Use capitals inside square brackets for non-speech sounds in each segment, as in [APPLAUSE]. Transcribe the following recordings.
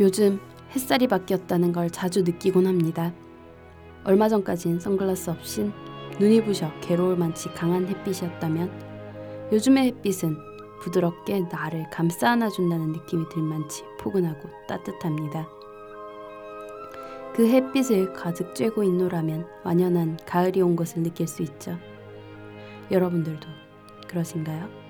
요즘 햇살이 바뀌었다는 걸 자주 느끼곤 합니다. 얼마 전까진 선글라스 없인 눈이 부셔 괴로울 만치 강한 햇빛이었다면 요즘의 햇빛은 부드럽게 나를 감싸 안아준다는 느낌이 들 만치 포근하고 따뜻합니다. 그 햇빛을 가득 쬐고 있노라면 완연한 가을이 온 것을 느낄 수 있죠. 여러분들도 그러신가요?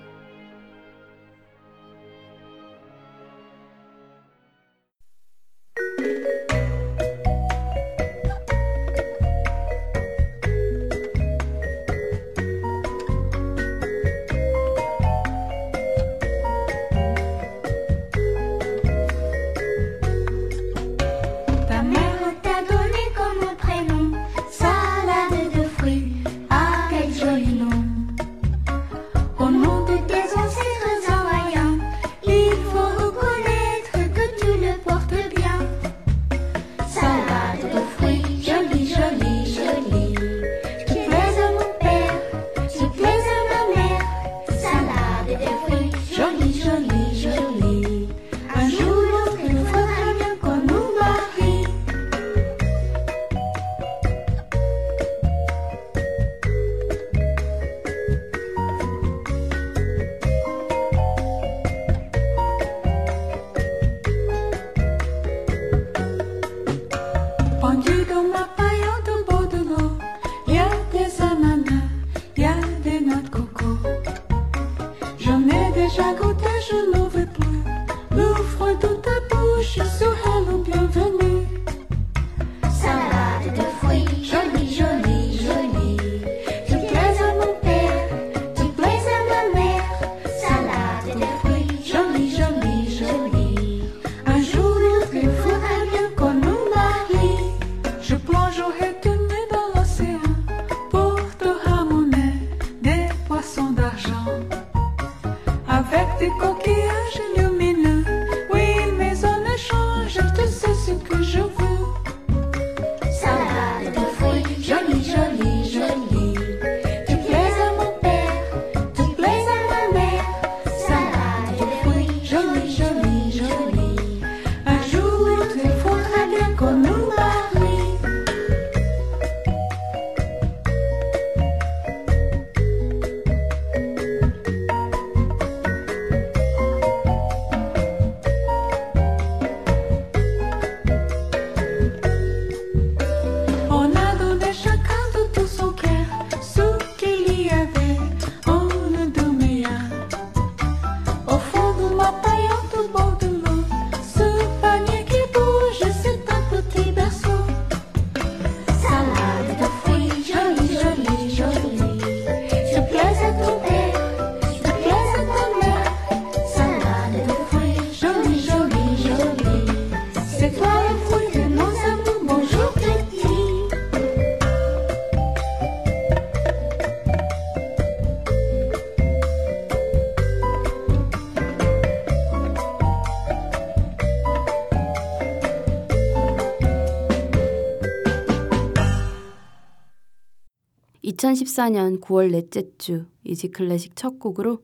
(2014년 9월 넷째 주) 이지 클래식 첫 곡으로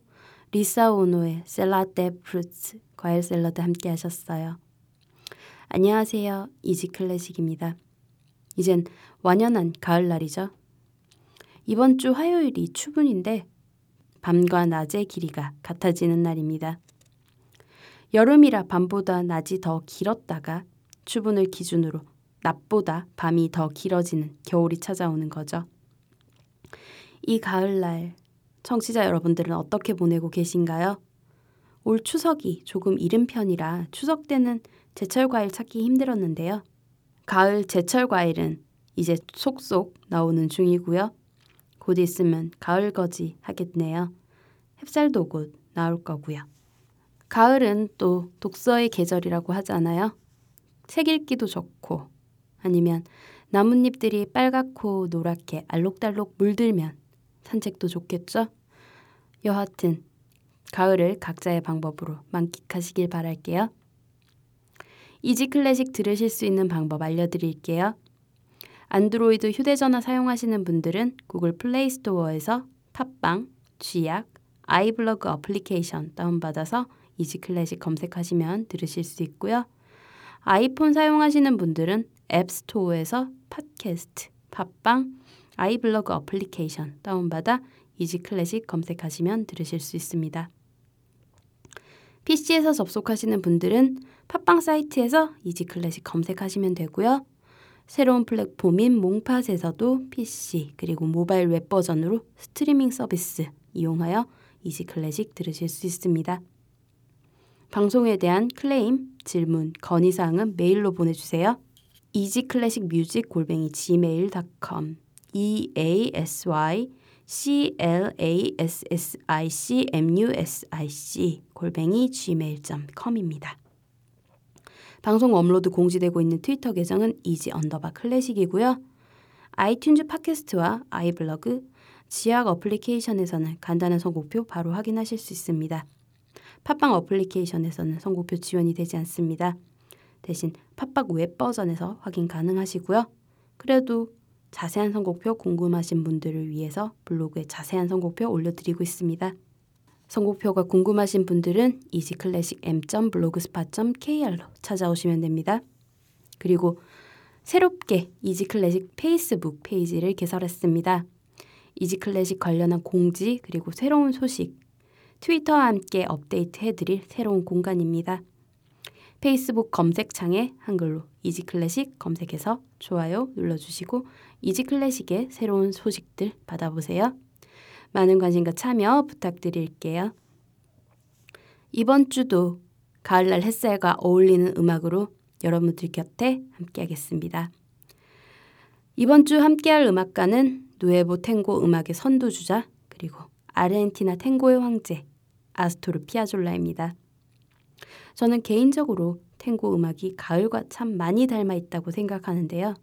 리사 오노의 Salade de fruits 과일 샐러드 함께 하셨어요. 안녕하세요. 이지 클래식입니다. 이젠 완연한 가을날이죠. 이번 주 화요일이 추분인데 밤과 낮의 길이가 같아지는 날입니다. 여름이라 밤보다 낮이 더 길었다가 추분을 기준으로 낮보다 밤이 더 길어지는 겨울이 찾아오는 거죠. 이 가을날 청취자 여러분들은 어떻게 보내고 계신가요? 올 추석이 조금 이른 편이라 추석 때는 제철 과일 찾기 힘들었는데요. 가을 제철 과일은 이제 속속 나오는 중이고요. 곧 있으면 가을 거지 하겠네요. 햅쌀도 곧 나올 거고요. 가을은 또 독서의 계절이라고 하잖아요. 책 읽기도 좋고 아니면 나뭇잎들이 빨갛고 노랗게 알록달록 물들면 산책도 좋겠죠? 여하튼 가을을 각자의 방법으로 만끽하시길 바랄게요. 이지 클래식 들으실 수 있는 방법 알려드릴게요. 안드로이드 휴대전화 사용하시는 분들은 구글 플레이 스토어에서 팟빵, 쥐약, 아이블로그 어플리케이션 다운받아서 이지 클래식 검색하시면 들으실 수 있고요. 아이폰 사용하시는 분들은 앱스토어에서 팟캐스트, 팟빵, 아이블로그 어플리케이션 다운받아 이지 클래식 검색하시면 들으실 수 있습니다. PC에서 접속하시는 분들은 팟빵 사이트에서 이지 클래식 검색하시면 되고요. 새로운 플랫폼인 몽팟에서도 PC 그리고 모바일 웹 버전으로 스트리밍 서비스 이용하여 이지 클래식 들으실 수 있습니다. 방송에 대한 클레임, 질문, 건의사항은 메일로 보내주세요. easyclassicmusic 골뱅이 gmail.com e a s y c l a s s i c m u s i c 골뱅이 gmail.com입니다. 방송 업로드 공지되고 있는 트위터 계정은 이지 언더바 클래식이고요. 아이튠즈 팟캐스트와 아이블로그, 쥐약 어플리케이션에서는 간단한 선곡표 바로 확인하실 수 있습니다. 팟빵 어플리케이션에서는 선곡표 지원이 되지 않습니다. 대신 팟빵 웹 버전에서 확인 가능하시고요. 그래도 자세한 선곡표 궁금하신 분들을 위해서 블로그에 자세한 선곡표 올려드리고 있습니다. 선곡표가 궁금하신 분들은 easyclassicm.blogspot.kr로 찾아오시면 됩니다. 그리고 새롭게 이지클래식 페이스북 페이지를 개설했습니다. 이지클래식 관련한 공지 그리고 새로운 소식, 트위터와 함께 업데이트 해드릴 새로운 공간입니다. 페이스북 검색창에 한글로 이지클래식 검색해서 좋아요 눌러주시고 이지 클래식의 새로운 소식들 받아보세요. 많은 관심과 참여 부탁드릴게요. 이번 주도 가을날 햇살과 어울리는 음악으로 여러분들 곁에 함께하겠습니다. 이번 주 함께할 음악가는 누에보 탱고 음악의 선두주자 그리고 아르헨티나 탱고의 황제 아스토르 피아졸라입니다. 저는 개인적으로 탱고 음악이 가을과 참 많이 닮아 있다고 생각하는데요.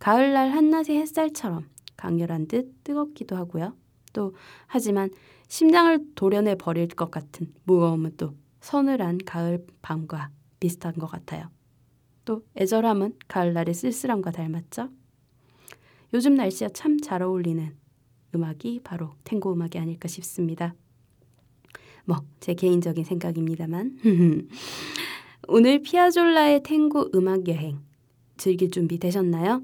가을날 한낮의 햇살처럼 강렬한 듯 뜨겁기도 하고요. 또 하지만 심장을 도려내 버릴 것 같은 무거움은 또 서늘한 가을 밤과 비슷한 것 같아요. 또 애절함은 가을날의 쓸쓸함과 닮았죠. 요즘 날씨와 참 잘 어울리는 음악이 바로 탱고 음악이 아닐까 싶습니다. 뭐 제 개인적인 생각입니다만 [LAUGHS] 오늘 피아졸라의 탱고 음악 여행 즐길 준비 되셨나요?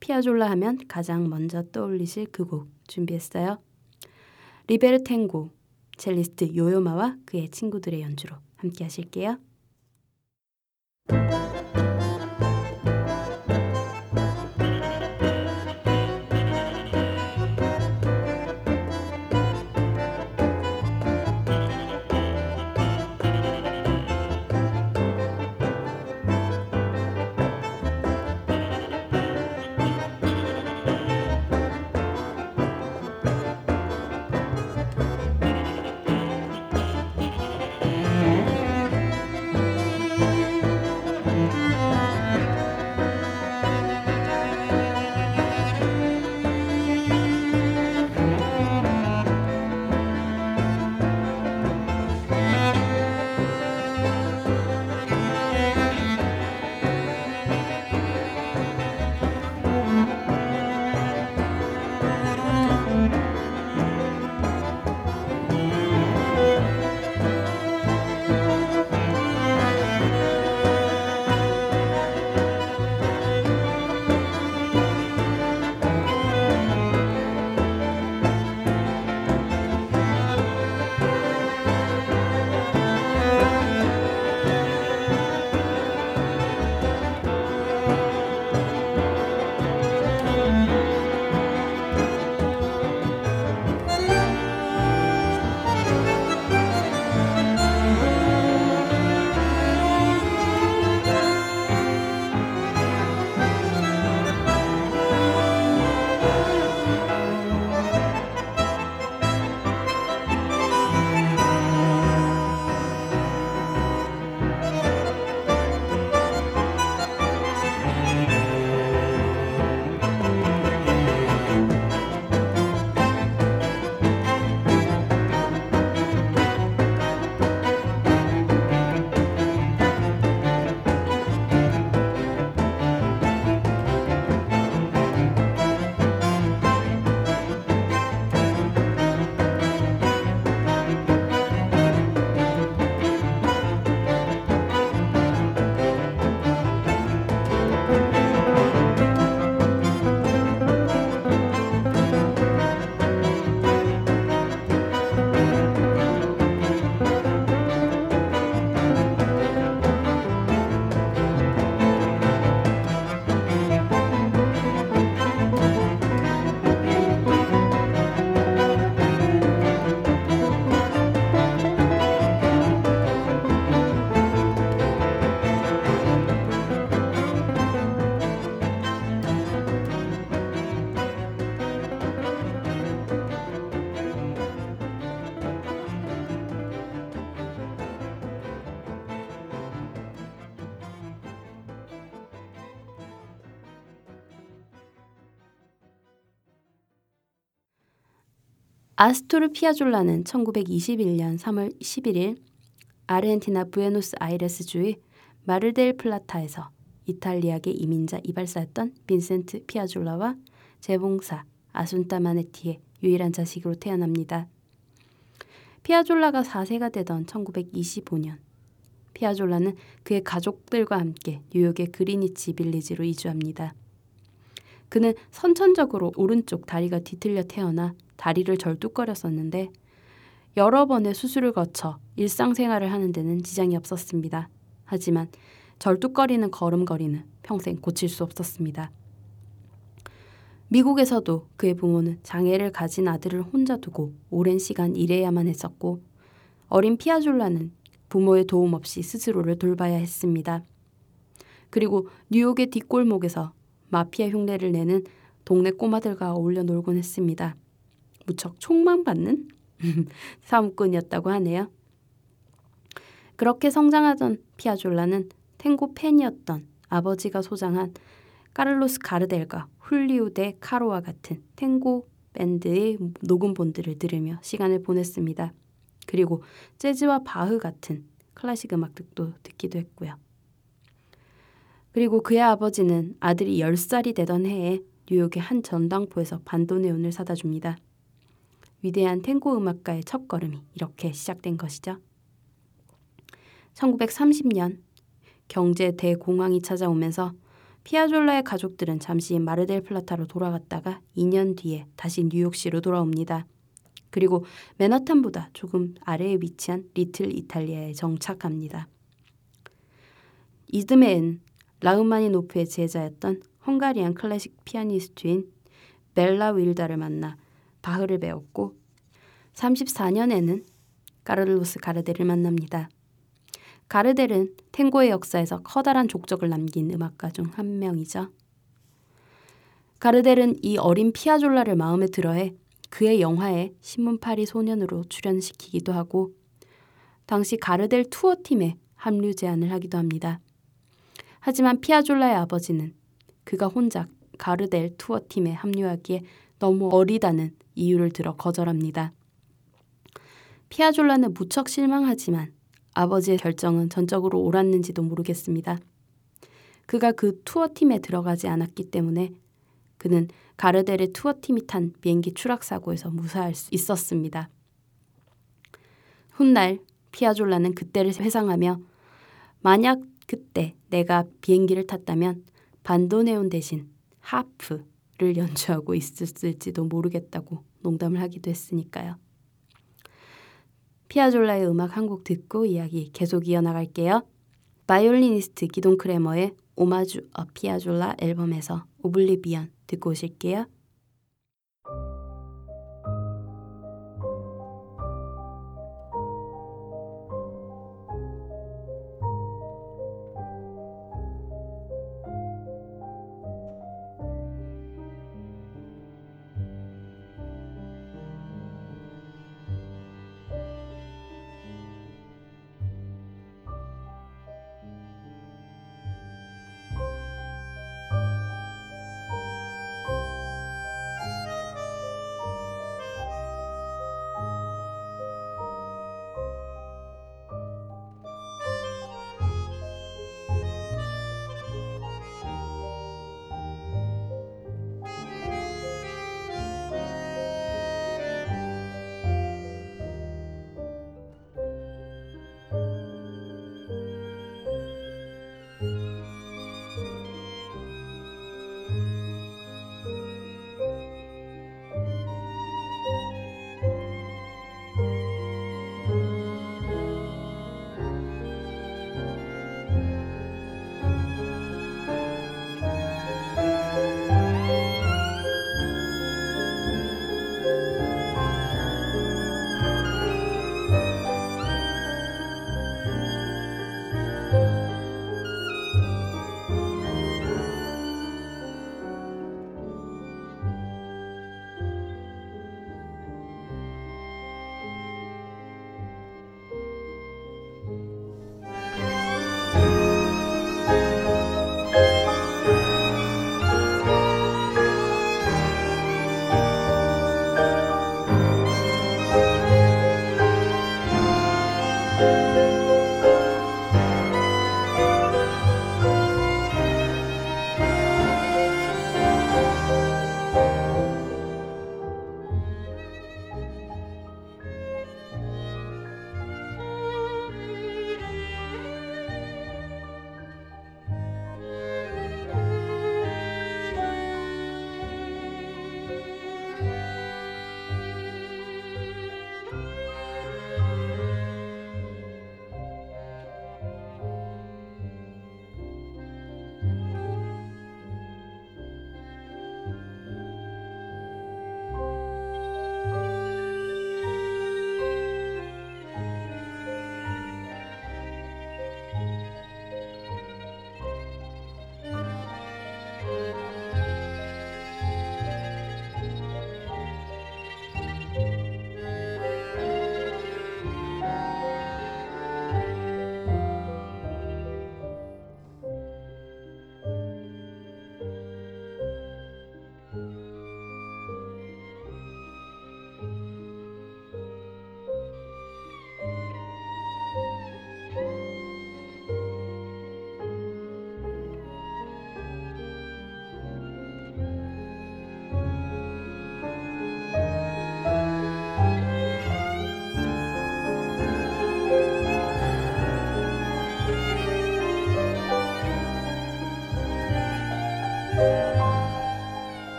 피아졸라 하면 가장 먼저 떠올리실 그 곡 준비했어요. 리베르 탱고 첼리스트 요요마와 그의 친구들의 연주로 함께 하실게요. 아스토르 피아졸라는 1921년 3월 11일 아르헨티나 부에노스 아이레스주의 마르델 플라타에서 이탈리아계 이민자 이발사였던 빈센트 피아졸라와 재봉사 아순타 마네티의 유일한 자식으로 태어납니다. 피아졸라가 4세가 되던 1925년 피아졸라는 그의 가족들과 함께 뉴욕의 그리니치 빌리지로 이주합니다. 그는 선천적으로 오른쪽 다리가 뒤틀려 태어나 다리를 절뚝거렸었는데 여러 번의 수술을 거쳐 일상생활을 하는 데는 지장이 없었습니다. 하지만 절뚝거리는 걸음걸이는 평생 고칠 수 없었습니다. 미국에서도 그의 부모는 장애를 가진 아들을 혼자 두고 오랜 시간 일해야만 했었고 어린 피아졸라는 부모의 도움 없이 스스로를 돌봐야 했습니다. 그리고 뉴욕의 뒷골목에서 마피아 흉내를 내는 동네 꼬마들과 어울려 놀곤 했습니다. 무척 촉망받는 [LAUGHS] 사무꾼이었다고 하네요. 그렇게 성장하던 피아졸라는 탱고 팬이었던 아버지가 소장한 카를로스 가르델과 훌리우 데 카로와 같은 탱고 밴드의 녹음본들을 들으며 시간을 보냈습니다. 그리고 재즈와 바흐 같은 클래식 음악도 듣기도 했고요. 그리고 그의 아버지는 아들이 10살이 되던 해에 뉴욕의 한 전당포에서 반도네온을 사다 줍니다. 위대한 탱고 음악가의 첫걸음이 이렇게 시작된 것이죠. 1930년 경제 대공황이 찾아오면서 피아졸라의 가족들은 잠시 마르델 플라타로 돌아갔다가 2년 뒤에 다시 뉴욕시로 돌아옵니다. 그리고 맨하탄보다 조금 아래에 위치한 리틀 이탈리아에 정착합니다. 이듬해엔 라흐마니노프의 제자였던 헝가리안 클래식 피아니스트인 벨라 윌다를 만나 바흐를 배웠고 34년에는 카를로스 가르델을 만납니다. 가르델은 탱고의 역사에서 커다란 족적을 남긴 음악가 중 한 명이죠. 가르델은 이 어린 피아졸라를 마음에 들어해 그의 영화에 신문파리 소년으로 출연시키기도 하고 당시 가르델 투어팀에 합류 제안을 하기도 합니다. 하지만 피아졸라의 아버지는 그가 혼자 가르델 투어팀에 합류하기에 너무 어리다는 이유를 들어 거절합니다. 피아졸라는 무척 실망하지만 아버지의 결정은 전적으로 옳았는지도 모르겠습니다. 그가 그 투어팀에 들어가지 않았기 때문에 그는 가르델의 투어팀이 탄 비행기 추락 사고에서 무사할 수 있었습니다. 훗날 피아졸라는 그때를 회상하며 만약 그때 내가 비행기를 탔다면 반도네온 대신 하프를 연주하고 있었을지도 모르겠다고 농담을 하기도 했으니까요. 피아졸라의 음악 한 곡 듣고 이야기 계속 이어나갈게요. 바이올리니스트 기동 크레머의 오마주 어 피아졸라 앨범에서 오블리비언 듣고 오실게요.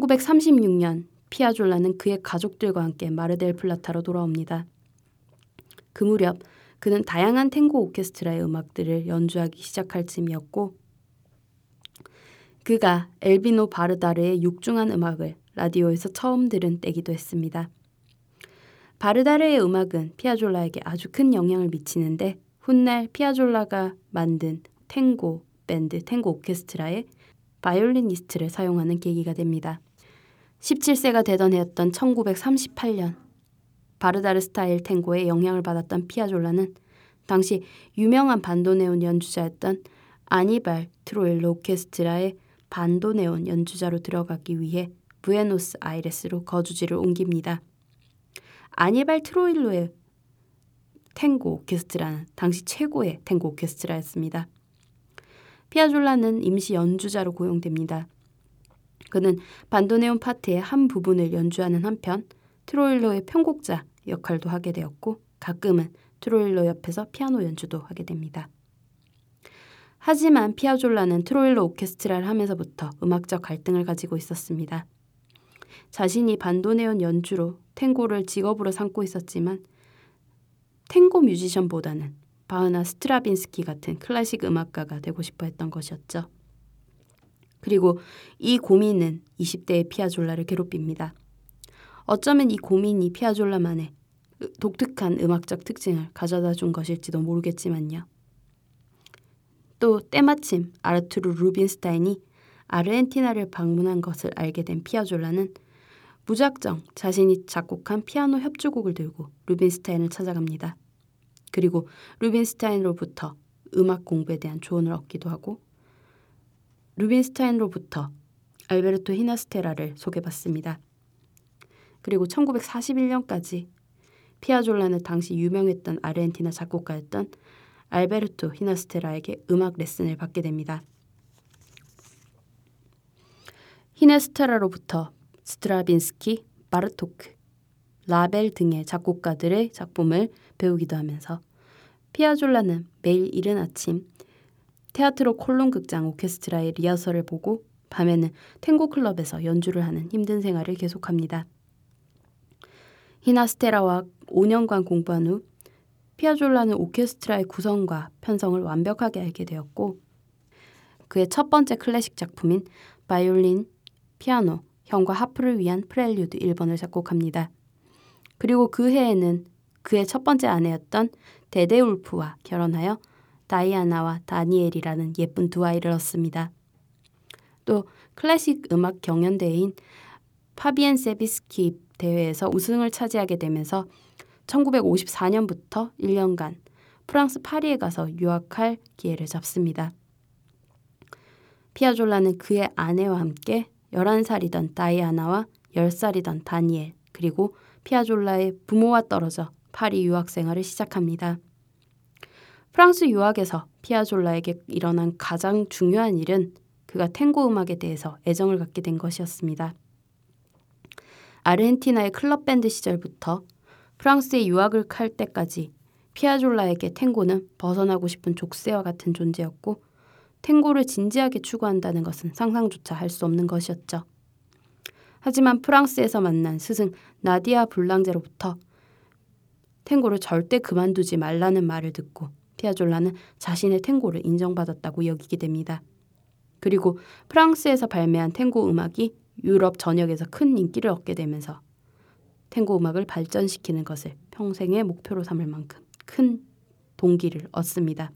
1936년 피아졸라는 그의 가족들과 함께 마르델 플라타로 돌아옵니다. 그 무렵 그는 다양한 탱고 오케스트라의 음악들을 연주하기 시작할 즈음이었고 그가 엘비노 바르다르의 육중한 음악을 라디오에서 처음 들은 때기도 했습니다. 바르다르의 음악은 피아졸라에게 아주 큰 영향을 미치는데 훗날 피아졸라가 만든 탱고 밴드 탱고 오케스트라의 바이올리니스트를 사용하는 계기가 됩니다. 17세가 되던 해였던 1938년 바르다르 스타일 탱고에 영향을 받았던 피아졸라는 당시 유명한 반도네온 연주자였던 아니발 트로일로 오케스트라의 반도네온 연주자로 들어가기 위해 부에노스 아이레스로 거주지를 옮깁니다. 아니발 트로일로의 탱고 오케스트라는 당시 최고의 탱고 오케스트라였습니다. 피아졸라는 임시 연주자로 고용됩니다. 그는 반도네온 파트의 한 부분을 연주하는 한편 트로일로의 편곡자 역할도 하게 되었고 가끔은 트로일로 옆에서 피아노 연주도 하게 됩니다. 하지만 피아졸라는 트로일로 오케스트라를 하면서부터 음악적 갈등을 가지고 있었습니다. 자신이 반도네온 연주로 탱고를 직업으로 삼고 있었지만 탱고 뮤지션보다는 바흐나 스트라빈스키 같은 클래식 음악가가 되고 싶어 했던 것이었죠. 그리고 이 고민은 20대의 피아졸라를 괴롭힙니다. 어쩌면 이 고민이 피아졸라만의 독특한 음악적 특징을 가져다 준 것일지도 모르겠지만요. 또 때마침 아르투르 루빈스타인이 아르헨티나를 방문한 것을 알게 된 피아졸라는 무작정 자신이 작곡한 피아노 협주곡을 들고 루빈스타인을 찾아갑니다. 그리고 루빈스타인으로부터 음악 공부에 대한 조언을 얻기도 하고 루빈스타인으로부터 알베르토 히나스테라를 소개받습니다. 그리고 1941년까지 피아졸라는 당시 유명했던 아르헨티나 작곡가였던 알베르토 히나스테라에게 음악 레슨을 받게 됩니다. 히나스테라로부터 스트라빈스키, 바르토크, 라벨 등의 작곡가들의 작품을 배우기도 하면서 피아졸라는 매일 이른 아침 테아트로 콜론 극장 오케스트라의 리허설을 보고 밤에는 탱고 클럽에서 연주를 하는 힘든 생활을 계속합니다. 히나스테라와 5년간 공부한 후 피아졸라는 오케스트라의 구성과 편성을 완벽하게 알게 되었고 그의 첫 번째 클래식 작품인 바이올린, 피아노, 현과 하프를 위한 프렐류드 1번을 작곡합니다. 그리고 그 해에는 그의 첫 번째 아내였던 데데울프와 결혼하여 다이아나와 다니엘이라는 예쁜 두 아이를 얻습니다. 또 클래식 음악 경연대회인 파비엔 세비스키 대회에서 우승을 차지하게 되면서 1954년부터 1년간 프랑스 파리에 가서 유학할 기회를 잡습니다. 피아졸라는 그의 아내와 함께 11살이던 다이아나와 10살이던 다니엘 그리고 피아졸라의 부모와 떨어져 파리 유학 생활을 시작합니다. 프랑스 유학에서 피아졸라에게 일어난 가장 중요한 일은 그가 탱고 음악에 대해서 애정을 갖게 된 것이었습니다. 아르헨티나의 클럽 밴드 시절부터 프랑스에 유학을 갈 때까지 피아졸라에게 탱고는 벗어나고 싶은 족쇄와 같은 존재였고 탱고를 진지하게 추구한다는 것은 상상조차 할 수 없는 것이었죠. 하지만 프랑스에서 만난 스승 나디아 불랑제로부터 탱고를 절대 그만두지 말라는 말을 듣고 피아졸라는 자신의 탱고를 인정받았다고 여기게 됩니다. 그리고 프랑스에서 발매한 탱고 음악이 유럽 전역에서 큰 인기를 얻게 되면서 탱고 음악을 발전시키는 것을 평생의 목표로 삼을 만큼 큰 동기를 얻습니다.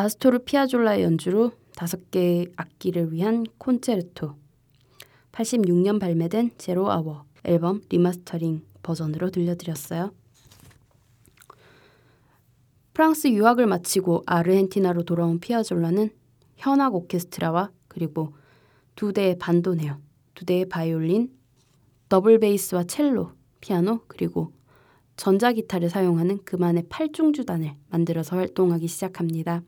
아스토르 피아졸라의 연주로 다섯 개의 악기를 위한 콘체르토 86년 발매된 Zero Hour 앨범 리마스터링 버전으로 들려드렸어요. 프랑스 유학을 마치고 아르헨티나로 돌아온 피아졸라는 현악 오케스트라와 그리고 두 대의 반도네온, 두 대의 바이올린, 더블 베이스와 첼로, 피아노 그리고 전자기타를 사용하는 그만의 팔중주단을 만들어서 활동하기 시작합니다.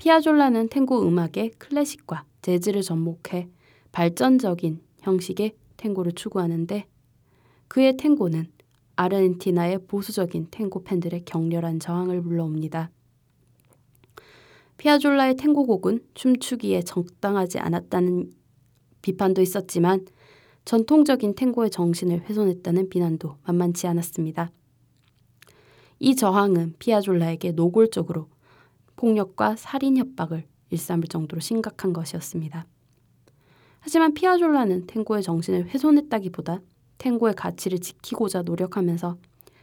피아졸라는 탱고 음악의 클래식과 재즈를 접목해 발전적인 형식의 탱고를 추구하는데 그의 탱고는 아르헨티나의 보수적인 탱고 팬들의 격렬한 저항을 불러옵니다. 피아졸라의 탱고곡은 춤추기에 적당하지 않았다는 비판도 있었지만 전통적인 탱고의 정신을 훼손했다는 비난도 만만치 않았습니다. 이 저항은 피아졸라에게 노골적으로 폭력과 살인 협박을 일삼을 정도로 심각한 것이었습니다. 하지만 피아졸라는 탱고의 정신을 훼손했다기보다 탱고의 가치를 지키고자 노력하면서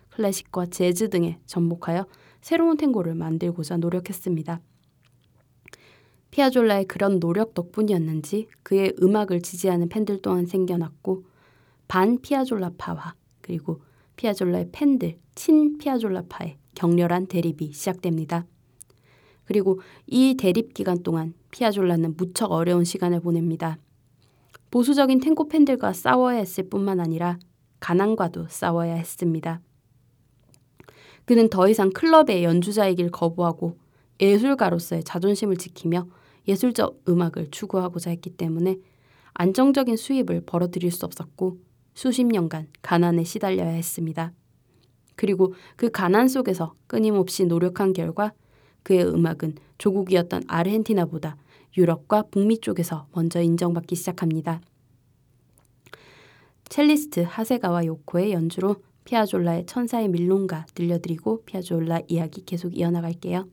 클래식과 재즈 등에 접목하여 새로운 탱고를 만들고자 노력했습니다. 피아졸라의 그런 노력 덕분이었는지 그의 음악을 지지하는 팬들 또한 생겨났고 반 피아졸라파와 그리고 피아졸라의 팬들 친 피아졸라파의 격렬한 대립이 시작됩니다. 그리고 이 대립 기간 동안 피아졸라는 무척 어려운 시간을 보냅니다. 보수적인 탱고 팬들과 싸워야 했을 뿐만 아니라 가난과도 싸워야 했습니다. 그는 더 이상 클럽의 연주자이길 거부하고 예술가로서의 자존심을 지키며 예술적 음악을 추구하고자 했기 때문에 안정적인 수입을 벌어들일 수 없었고 수십 년간 가난에 시달려야 했습니다. 그리고 그 가난 속에서 끊임없이 노력한 결과 그의 음악은 조국이었던 아르헨티나보다 유럽과 북미 쪽에서 먼저 인정받기 시작합니다. 첼리스트 하세가와 요코의 연주로 피아졸라의 천사의 밀론가 들려드리고 피아졸라 이야기 계속 이어나갈게요.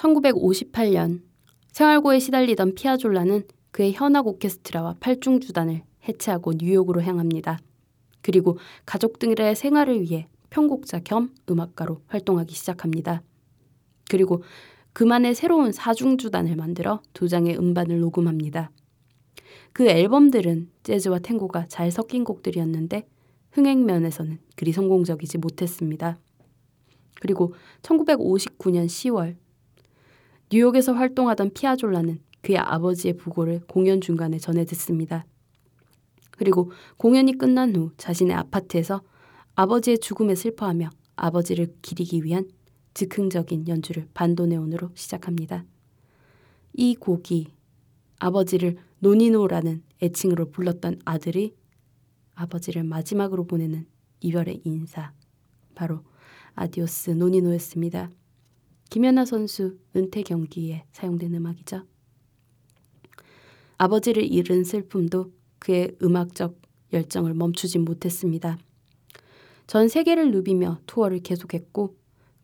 1958년 생활고에 시달리던 피아졸라는 그의 현악 오케스트라와 팔중주단을 해체하고 뉴욕으로 향합니다. 그리고 가족들의 생활을 위해 편곡자 겸 음악가로 활동하기 시작합니다. 그리고 그만의 새로운 사중주단을 만들어 두 장의 음반을 녹음합니다. 그 앨범들은 재즈와 탱고가 잘 섞인 곡들이었는데 흥행면에서는 그리 성공적이지 못했습니다. 그리고 1959년 10월 뉴욕에서 활동하던 피아졸라는 그의 아버지의 부고를 공연 중간에 전해 듣습니다. 그리고 공연이 끝난 후 자신의 아파트에서 아버지의 죽음에 슬퍼하며 아버지를 기리기 위한 즉흥적인 연주를 반도네온으로 시작합니다. 이 곡이 아버지를 노니노라는 애칭으로 불렀던 아들이 아버지를 마지막으로 보내는 이별의 인사, 바로 Adiós Nonino였습니다. 김연아 선수 은퇴 경기에 사용된 음악이죠. 아버지를 잃은 슬픔도 그의 음악적 열정을 멈추지 못했습니다. 전 세계를 누비며 투어를 계속했고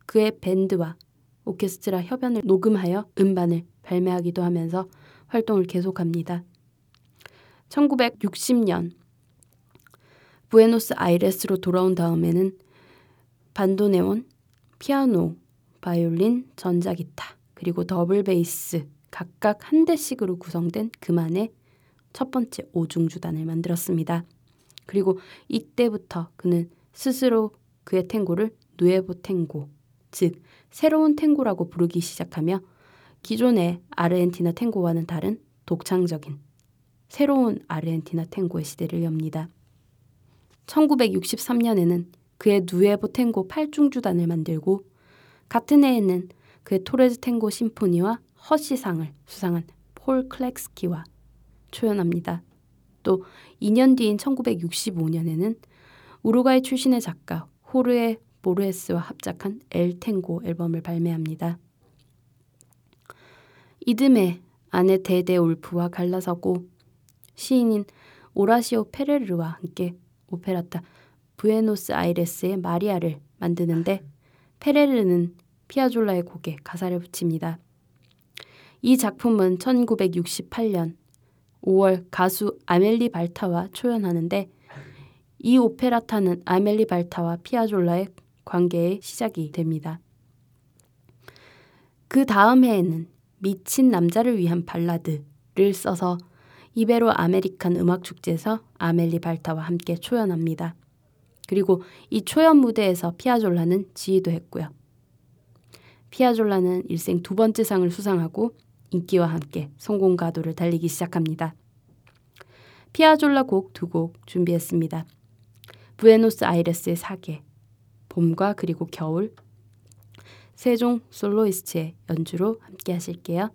그의 밴드와 오케스트라 협연을 녹음하여 음반을 발매하기도 하면서 활동을 계속합니다. 1960년 부에노스 아이레스로 돌아온 다음에는 반도네온, 피아노, 바이올린, 전자기타, 그리고 더블 베이스 각각 한 대씩으로 구성된 그만의 첫 번째 오중주단을 만들었습니다. 그리고 이때부터 그는 스스로 그의 탱고를 누에보 탱고, 즉 새로운 탱고라고 부르기 시작하며 기존의 아르헨티나 탱고와는 다른 독창적인 새로운 아르헨티나 탱고의 시대를 엽니다. 1963년에는 그의 누에보 탱고 8중주단을 만들고 같은 해에는 그의 토레즈 탱고 심포니와 허시상을 수상한 폴 클렉스키와 초연합니다. 또 2년 뒤인 1965년에는 우루과이 출신의 작가 호르헤 보르헤스와 합작한 엘 탱고 앨범을 발매합니다. 이듬해 아내 데데 볼프와 갈라서고 시인인 오라시오 페레르와 함께 오페라타 부에노스 아이레스의 마리아를 만드는데 페레르는 피아졸라의 곡에 가사를 붙입니다. 이 작품은 1968년 5월 가수 아멜리 발타와 초연하는데 이 오페라타는 아멜리 발타와 피아졸라의 관계의 시작이 됩니다. 그 다음 해에는 미친 남자를 위한 발라드를 써서 이베로 아메리칸 음악 축제에서 아멜리 발타와 함께 초연합니다. 그리고 이 초연 무대에서 피아졸라는 지휘도 했고요. 피아졸라는 일생 두 번째 상을 수상하고 인기와 함께 성공 가도를 달리기 시작합니다. 피아졸라 곡 두 곡 준비했습니다. 부에노스 아이레스의 사계, 봄과 그리고 겨울, 세종 솔로이스트의 연주로 함께 하실게요.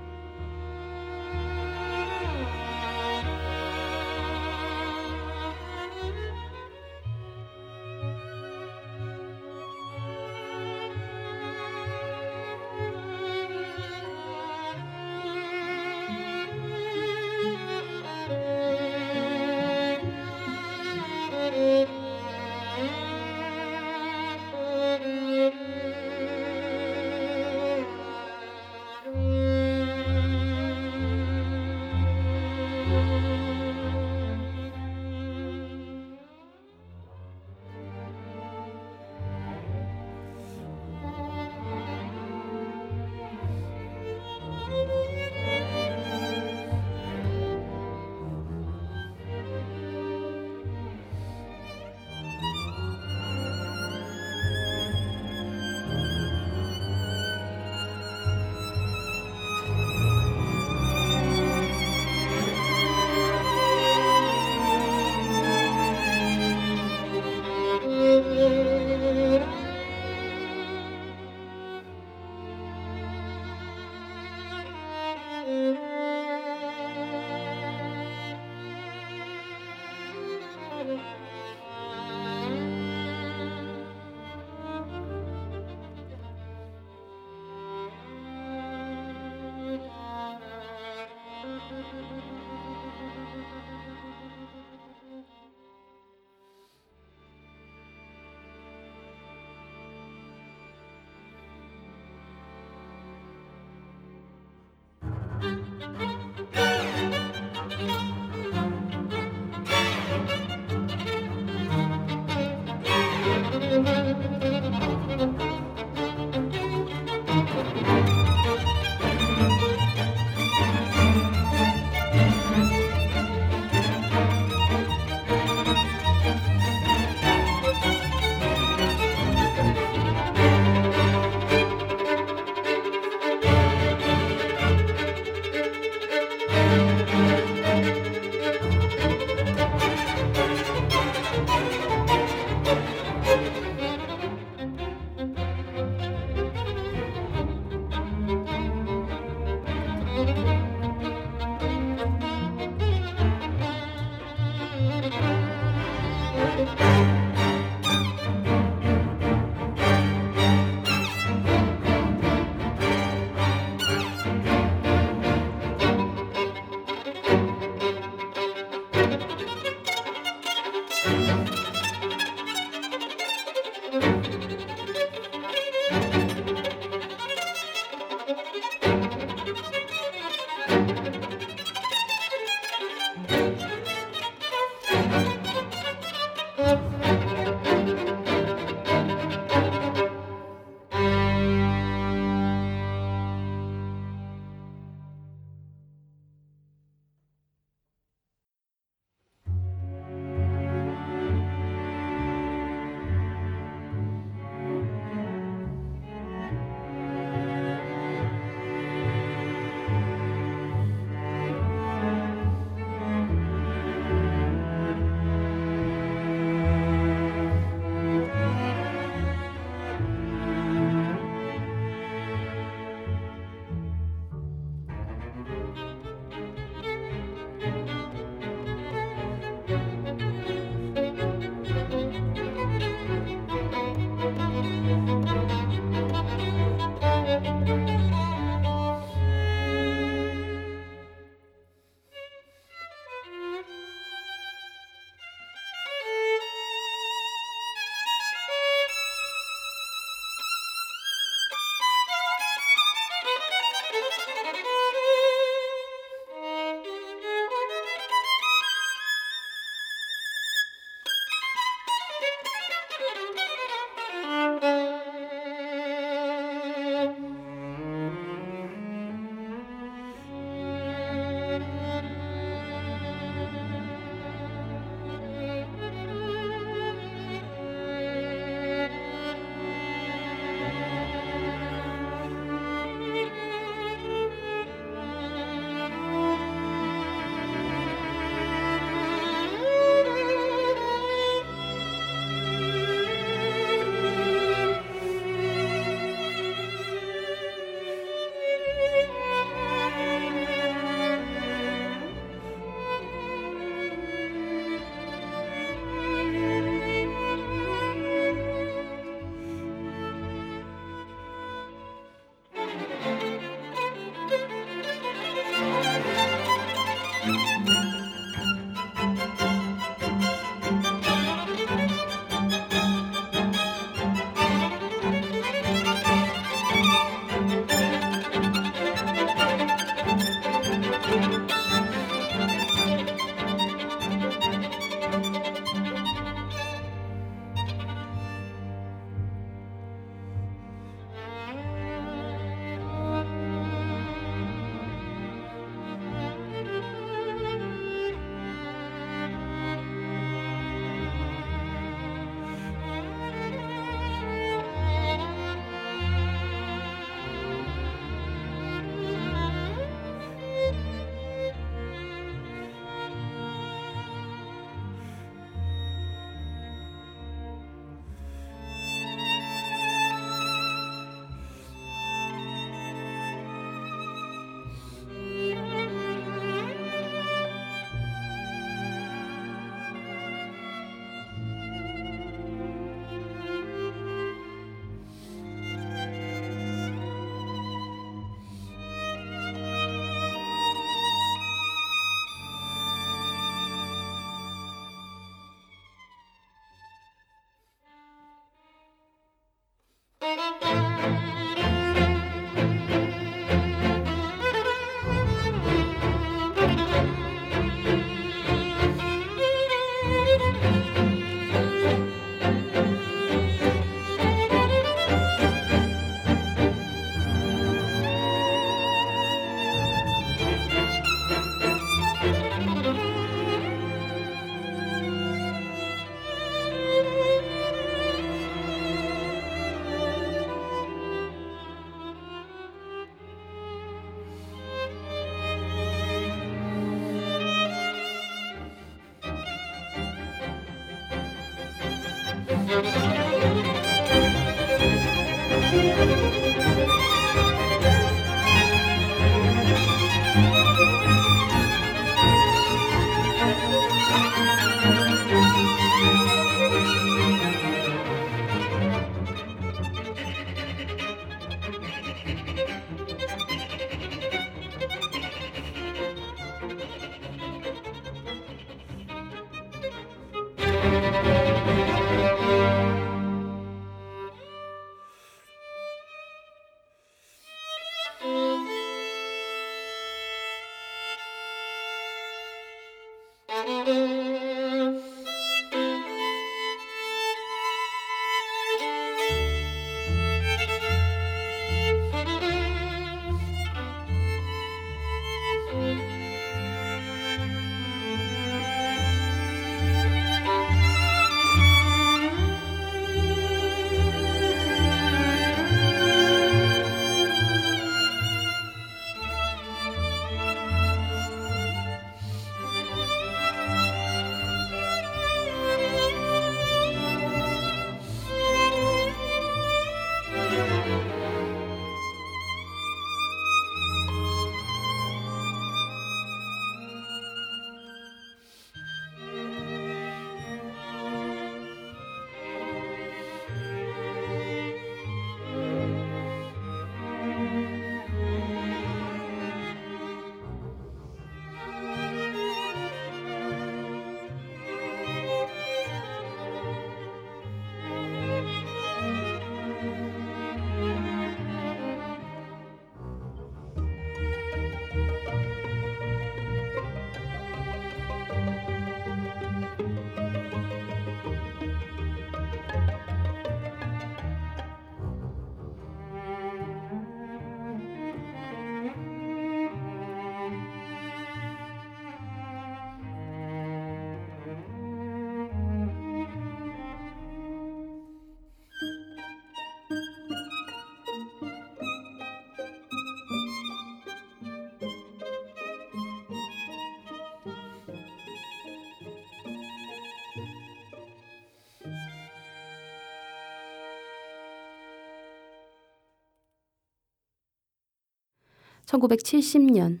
1970년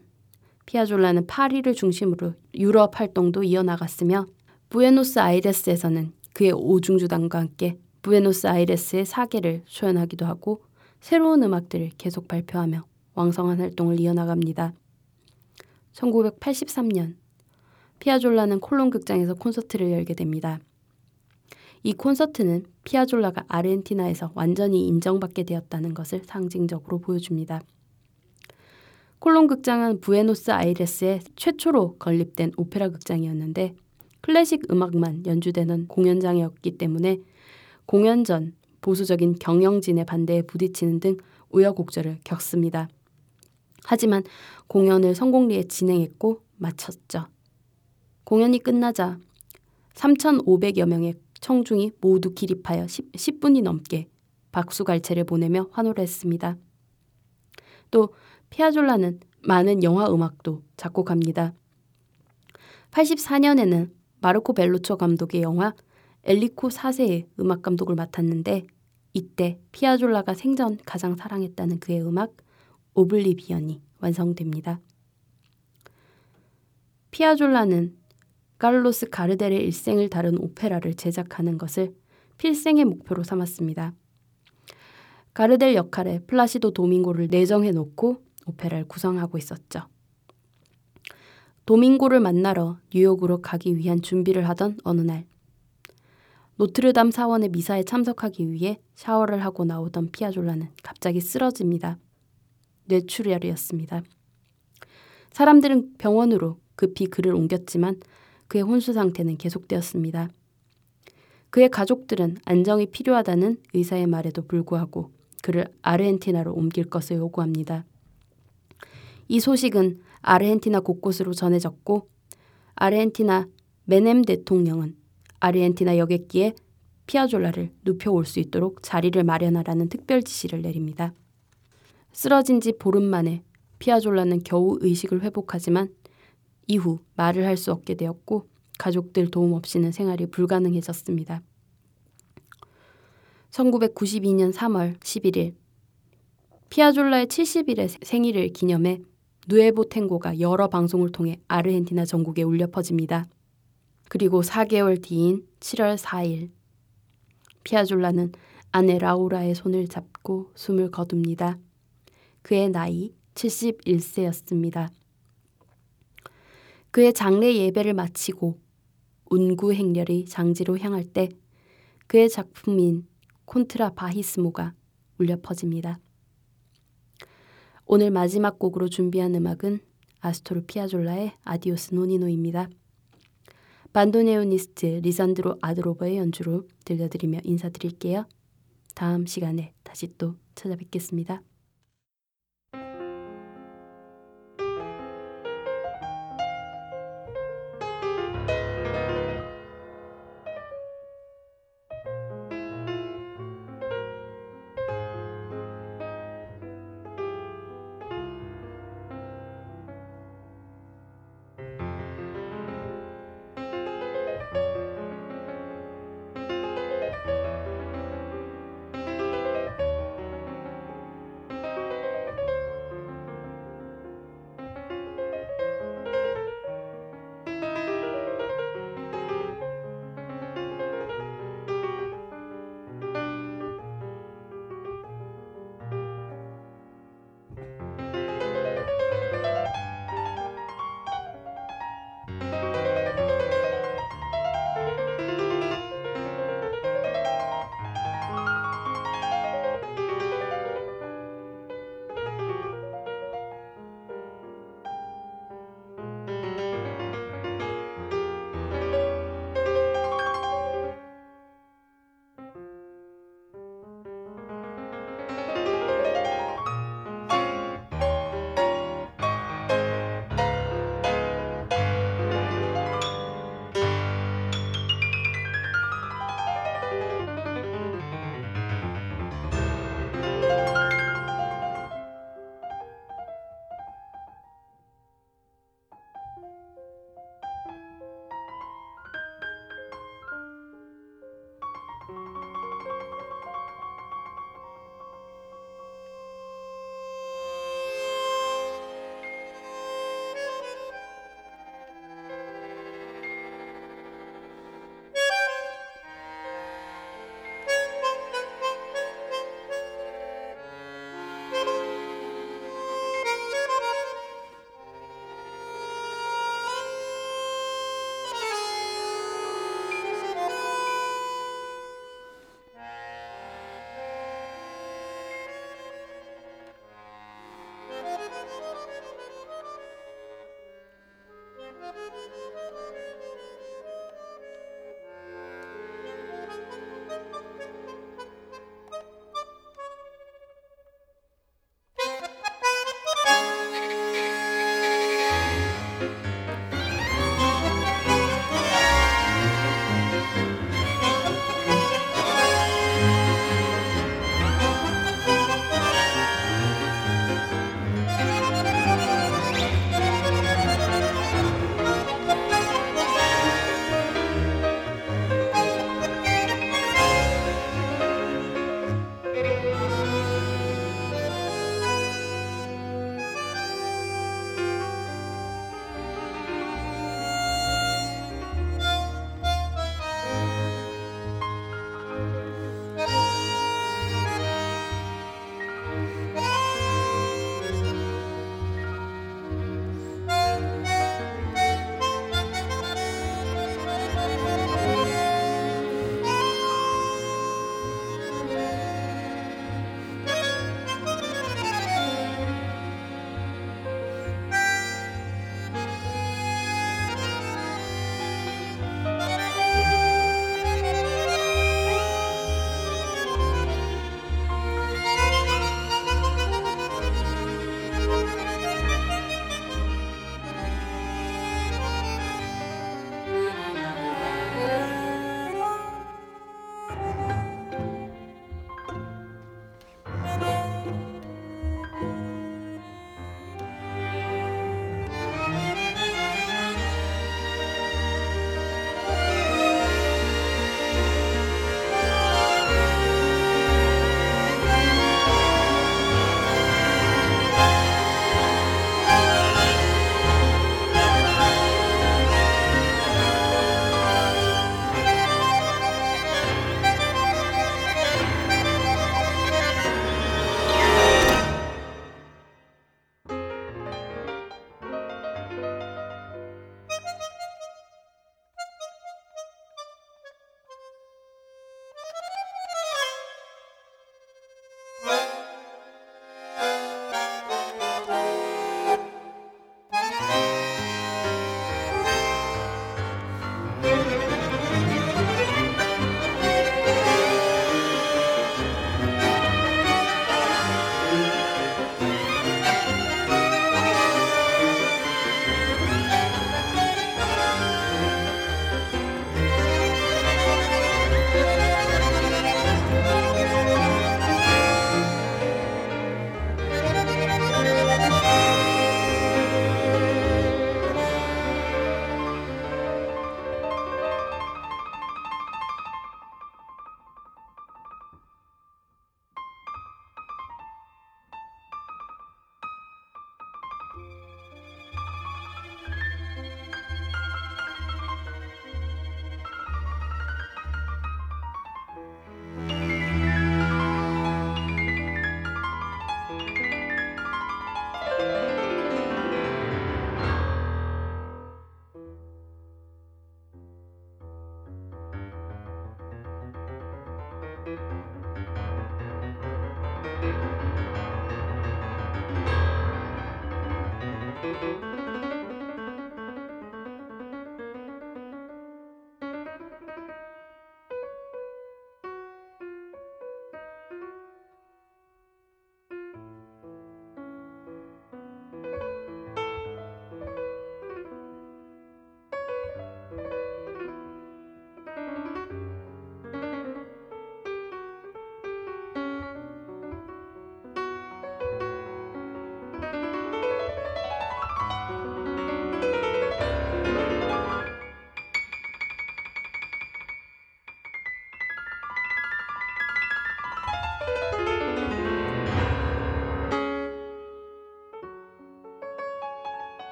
피아졸라는 파리를 중심으로 유럽 활동도 이어나갔으며 부에노스 아이레스에서는 그의 오중주단과 함께 부에노스 아이레스의 사계를 초연하기도 하고 새로운 음악들을 계속 발표하며 왕성한 활동을 이어나갑니다. 1983년 피아졸라는 콜론 극장에서 콘서트를 열게 됩니다. 이 콘서트는 피아졸라가 아르헨티나에서 완전히 인정받게 되었다는 것을 상징적으로 보여줍니다. 콜론 극장은 부에노스 아이레스에 최초로 건립된 오페라 극장이었는데 클래식 음악만 연주되는 공연장이었기 때문에 공연 전 보수적인 경영진의 반대에 부딪히는 등 우여곡절을 겪습니다. 하지만 공연을 성공리에 진행했고 마쳤죠. 공연이 끝나자 3,500여 명의 청중이 모두 기립하여 10, 10분이 넘게 박수갈채를 보내며 환호를 했습니다. 또 피아졸라는 많은 영화 음악도 작곡합니다. 84년에는 마르코 벨루초 감독의 영화 엘리코 4세의 음악 감독을 맡았는데 이때 피아졸라가 생전 가장 사랑했다는 그의 음악 오블리비언이 완성됩니다. 피아졸라는 칼로스 가르델의 일생을 다룬 오페라를 제작하는 것을 필생의 목표로 삼았습니다. 가르델 역할에 플라시도 도밍고를 내정해 놓고 오페라를 구성하고 있었죠. 도밍고를 만나러 뉴욕으로 가기 위한 준비를 하던 어느 날 노트르담 사원의 미사에 참석하기 위해 샤워를 하고 나오던 피아졸라는 갑자기 쓰러집니다. 뇌출혈이었습니다. 사람들은 병원으로 급히 그를 옮겼지만 그의 혼수 상태는 계속되었습니다. 그의 가족들은 안정이 필요하다는 의사의 말에도 불구하고 그를 아르헨티나로 옮길 것을 요구합니다. 이 소식은 아르헨티나 곳곳으로 전해졌고 아르헨티나 메넴 대통령은 아르헨티나 여객기에 피아졸라를 눕혀올 수 있도록 자리를 마련하라는 특별 지시를 내립니다. 쓰러진 지 보름 만에 피아졸라는 겨우 의식을 회복하지만 이후 말을 할 수 없게 되었고 가족들 도움 없이는 생활이 불가능해졌습니다. 1992년 3월 11일 피아졸라의 70일의 생일을 기념해 누에보 탱고가 여러 방송을 통해 아르헨티나 전국에 울려 퍼집니다. 그리고 4개월 뒤인 7월 4일 피아졸라는 아내 라우라의 손을 잡고 숨을 거둡니다. 그의 나이 71세였습니다. 그의 장례 예배를 마치고 운구 행렬이 장지로 향할 때 그의 작품인 콘트라 바히스모가 울려 퍼집니다. 오늘 마지막 곡으로 준비한 음악은 아스토르 피아졸라의 아디오스 노니노입니다. 반도네오니스트 리산드로 아드로버의 연주로 들려드리며 인사드릴게요. 다음 시간에 다시 또 찾아뵙겠습니다.